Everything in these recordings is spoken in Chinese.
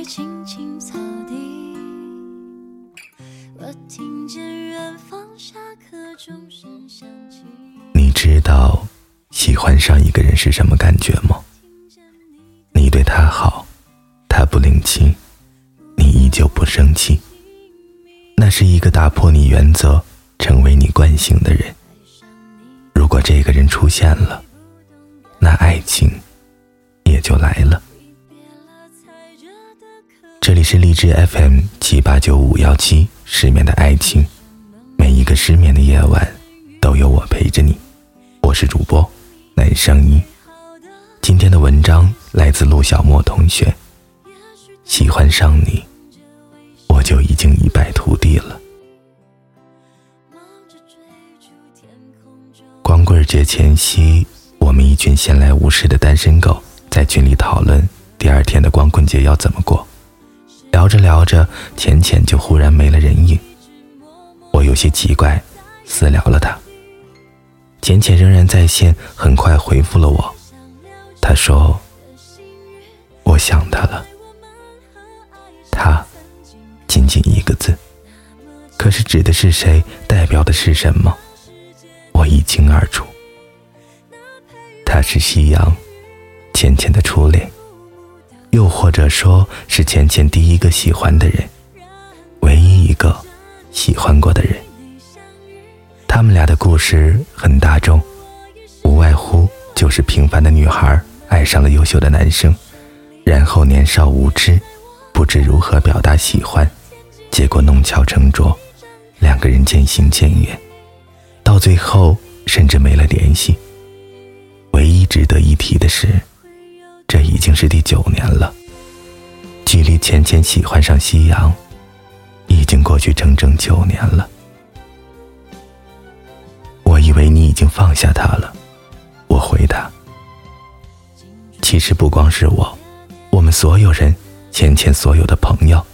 在青青草地，我听见远方下课钟声响起。你知道喜欢上一个人是什么感觉吗？你对他好，他不领情，你依旧不生气。那是一个打破你原则，成为你惯性的人。如果这个人出现了，那爱情也就来了。这里是荔枝 FM 七八九五幺七，失眠的爱情，每一个失眠的夜晚都有我陪着你。我是主播南声音。今天的文章来自陆小莫同学。喜欢上你，我就已经一败涂地了。光棍节前夕，我们一群闲来无事的单身狗在群里讨论第二天的光棍节要怎么过。聊着聊着，浅浅就忽然没了人影。我有些奇怪，私聊了他。浅浅仍然在线，很快回复了我。他说：“我想他了。”他，仅仅一个字，可是指的是谁，代表的是什么，我一清二楚。他是夕阳，浅浅的初恋。又或者说是浅浅第一个喜欢的人，唯一一个喜欢过的人。他们俩的故事很大众，无外乎就是平凡的女孩爱上了优秀的男生，然后年少无知，不知如何表达喜欢，结果弄巧成拙，两个人渐行渐远，到最后甚至没了联系。唯一值得一提的是。这已经是第九年了，距离浅浅喜欢上夕阳，已经过去整整九年了。我以为你已经放下他了，我回答。其实不光是我，我们所有人，浅浅所有的朋友，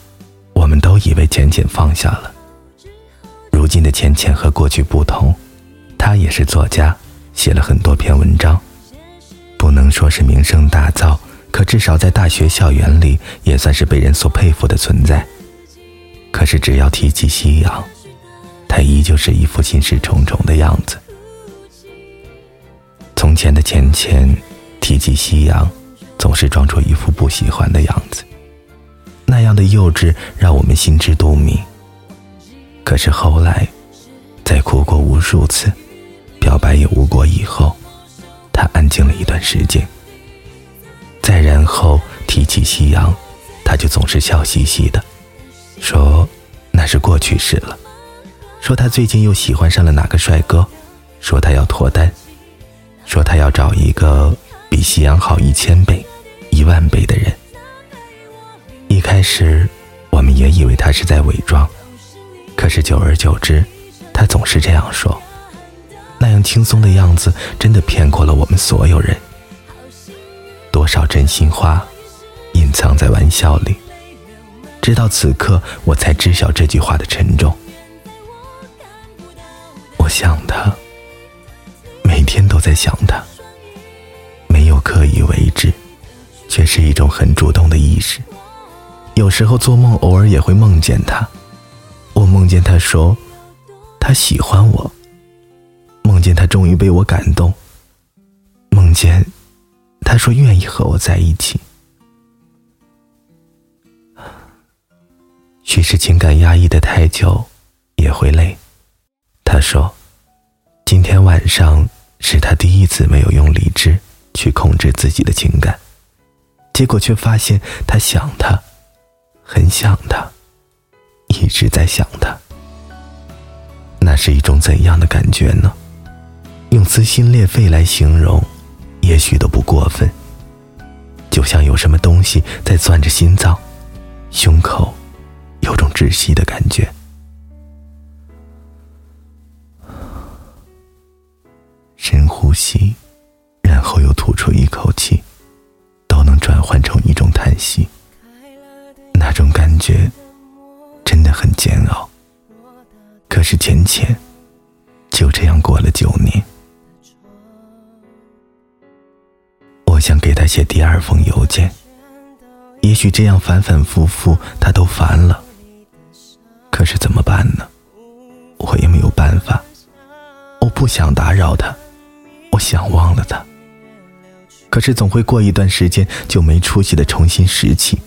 我们都以为浅浅放下了。如今的浅浅和过去不同，他也是作家，写了很多篇文章。不能说是名声大噪，可至少在大学校园里也算是被人所佩服的存在。可是只要提起夕阳，他依旧是一副心事重重的样子。从前的浅浅提起夕阳，总是装出一副不喜欢的样子，那样的幼稚让我们心知肚明。可是后来，在哭过无数次，表白也无果以后。他安静了一段时间，再然后提起夕阳，他就总是笑嘻嘻的，说那是过去式了，说他最近又喜欢上了哪个帅哥，说他要脱单，说他要找一个比夕阳好一千倍、一万倍的人。一开始，我们也以为他是在伪装，可是久而久之，他总是这样说。那样轻松的样子，真的骗过了我们所有人。多少真心话，隐藏在玩笑里。直到此刻，我才知晓这句话的沉重。我想他，每天都在想他，没有刻意为之，却是一种很主动的意识。有时候做梦，偶尔也会梦见他。我梦见他说，他喜欢我。梦见他终于被我感动，梦见他说愿意和我在一起。许是情感压抑的太久，也会累。他说，今天晚上是他第一次没有用理智去控制自己的情感，结果却发现他想他，很想他，一直在想他。那是一种怎样的感觉呢？用撕心裂肺来形容，也许都不过分。就像有什么东西在攥着心脏，胸口有种窒息的感觉。深呼吸，然后又吐出一口气，都能转换成一种叹息。那种感觉真的很煎熬。可是浅浅就这样过了九年。写第二封邮件，也许这样反反复复，他都烦了。可是怎么办呢？我也没有办法。我不想打扰他，我想忘了他。可是总会过一段时间就没出息的重新拾起，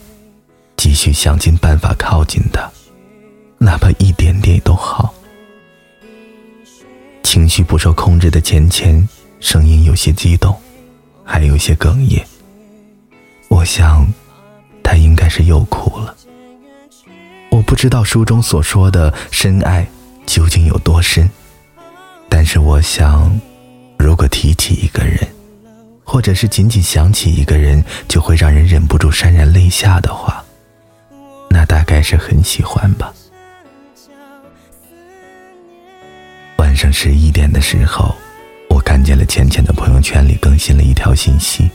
继续想尽办法靠近他，哪怕一点点都好。情绪不受控制的浅浅，声音有些激动，还有些哽咽。我想。他应该是又哭了。我不知道书中所说的深爱究竟有多深，但是我想，如果提起一个人，或者是仅仅想起一个人就会让人忍不住潸然泪下的话，那大概是很喜欢吧。晚上十一点的时候，看见了浅浅的朋友圈里更新了一条信息，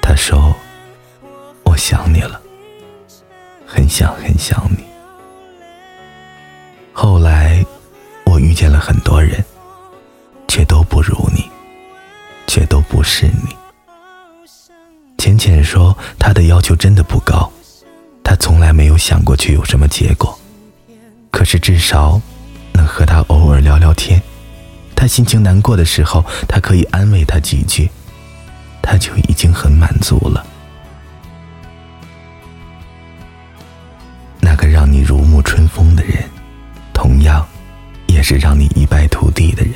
他说。我想你了，很想很想你。后来，我遇见了很多人，却都不如你，却都不是你。浅浅说，他的要求真的不高，他从来没有想过去有什么结果，可是至少能和他偶尔聊聊天，他心情难过的时候，他可以安慰他几句，他就已经很满足了。那个让你如沐春风的人，同样，也是让你一败涂地的人。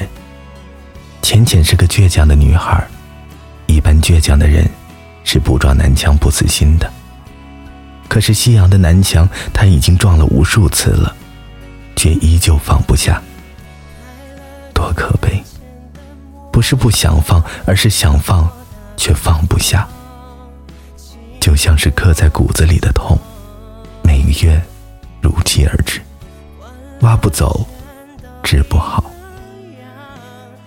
浅浅是个倔强的女孩，一般倔强的人是不撞南墙不死心的。可是夕阳的南墙，他已经撞了无数次了，却依旧放不下，多可悲！不是不想放，而是想放，却放不下，就像是刻在骨子里的痛。每个月如期而至，挖不走，治不好。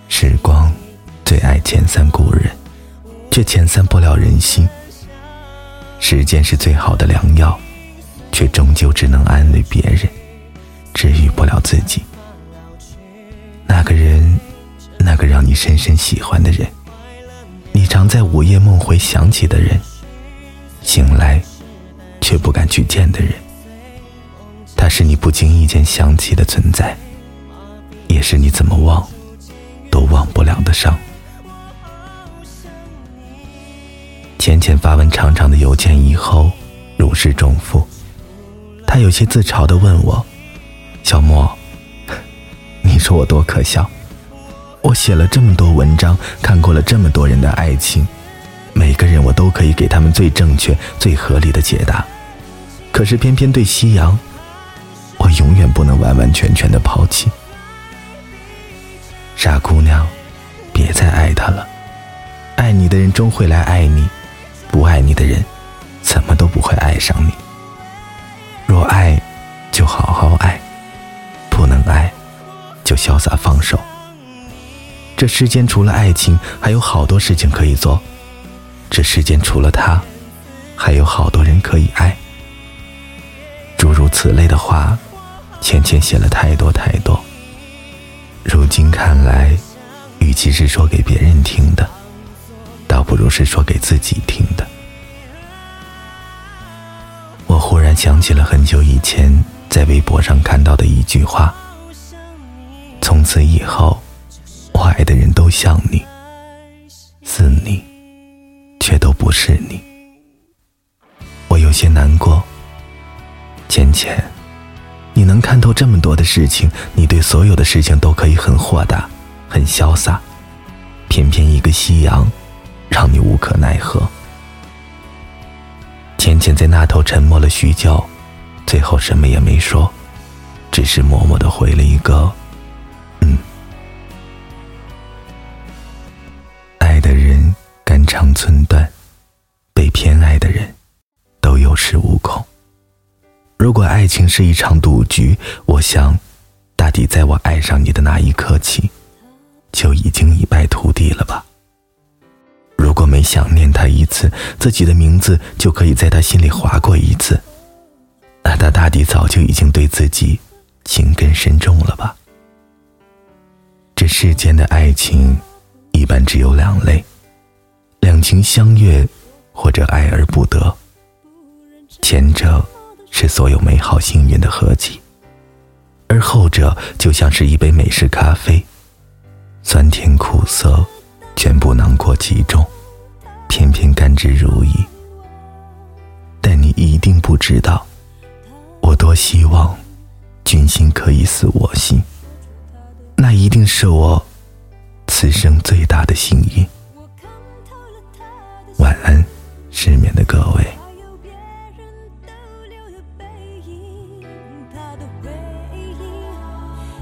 时光最爱遣散故人，却遣散不了人心。时间是最好的良药，却终究只能安慰别人，治愈不了自己。那个人，那个让你深深喜欢的人，你常在午夜梦回想起的人，醒来。却不敢去见的人，他是你不经意间想起的存在，也是你怎么忘都忘不了的伤。浅浅发完长长的邮件以后，如释重负。他有些自嘲的问我：“小莫，说我多可笑？我写了这么多文章，看过了这么多人的爱情，每个人我都可以给他们最正确、最合理的解答。”可是偏偏对夕阳，我永远不能完完全全的抛弃。傻姑娘，别再爱他了。爱你的人终会来爱你，不爱你的人，怎么都不会爱上你。若爱，就好好爱；不能爱，就潇洒放手。这世间除了爱情，还有好多事情可以做。这世间除了他，还有好多人可以爱。诸如此类的话，浅浅写了太多太多。如今看来，与其是说给别人听的，倒不如是说给自己听的。我忽然想起了很久以前在微博上看到的一句话：“从此以后，我爱的人都像你，似你，却都不是你。”我有些难过。浅浅，你能看透这么多的事情，你对所有的事情都可以很豁达、很潇洒，偏偏一个夕阳，让你无可奈何。浅浅在那头沉默了许久，最后什么也没说，只是默默的回了一个“的人肝肠寸断，被偏爱的人都有恃无恐。如果爱情是一场赌局，我想，大抵在我爱上你的那一刻起，就已经一败涂地了吧。如果每想念他一次，自己的名字就可以在他心里划过一次，那他大抵早就已经对自己情根深重了吧。这世间的爱情，一般只有两类：两情相悦，或者爱而不得。前者是所有美好幸运的合集，而后者就像是一杯美式咖啡，酸甜苦涩全部囊括其中，偏偏甘之如饴。但你一定不知道，我多希望君心可以似我心，那一定是我此生最大的幸运。晚安，失眠的各位。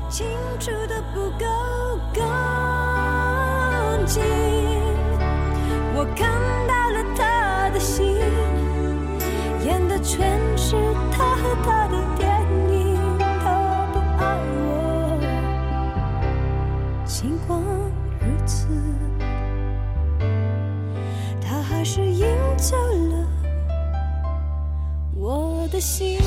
清楚的不够干净，我看到了他的心，演的全是走了我的心。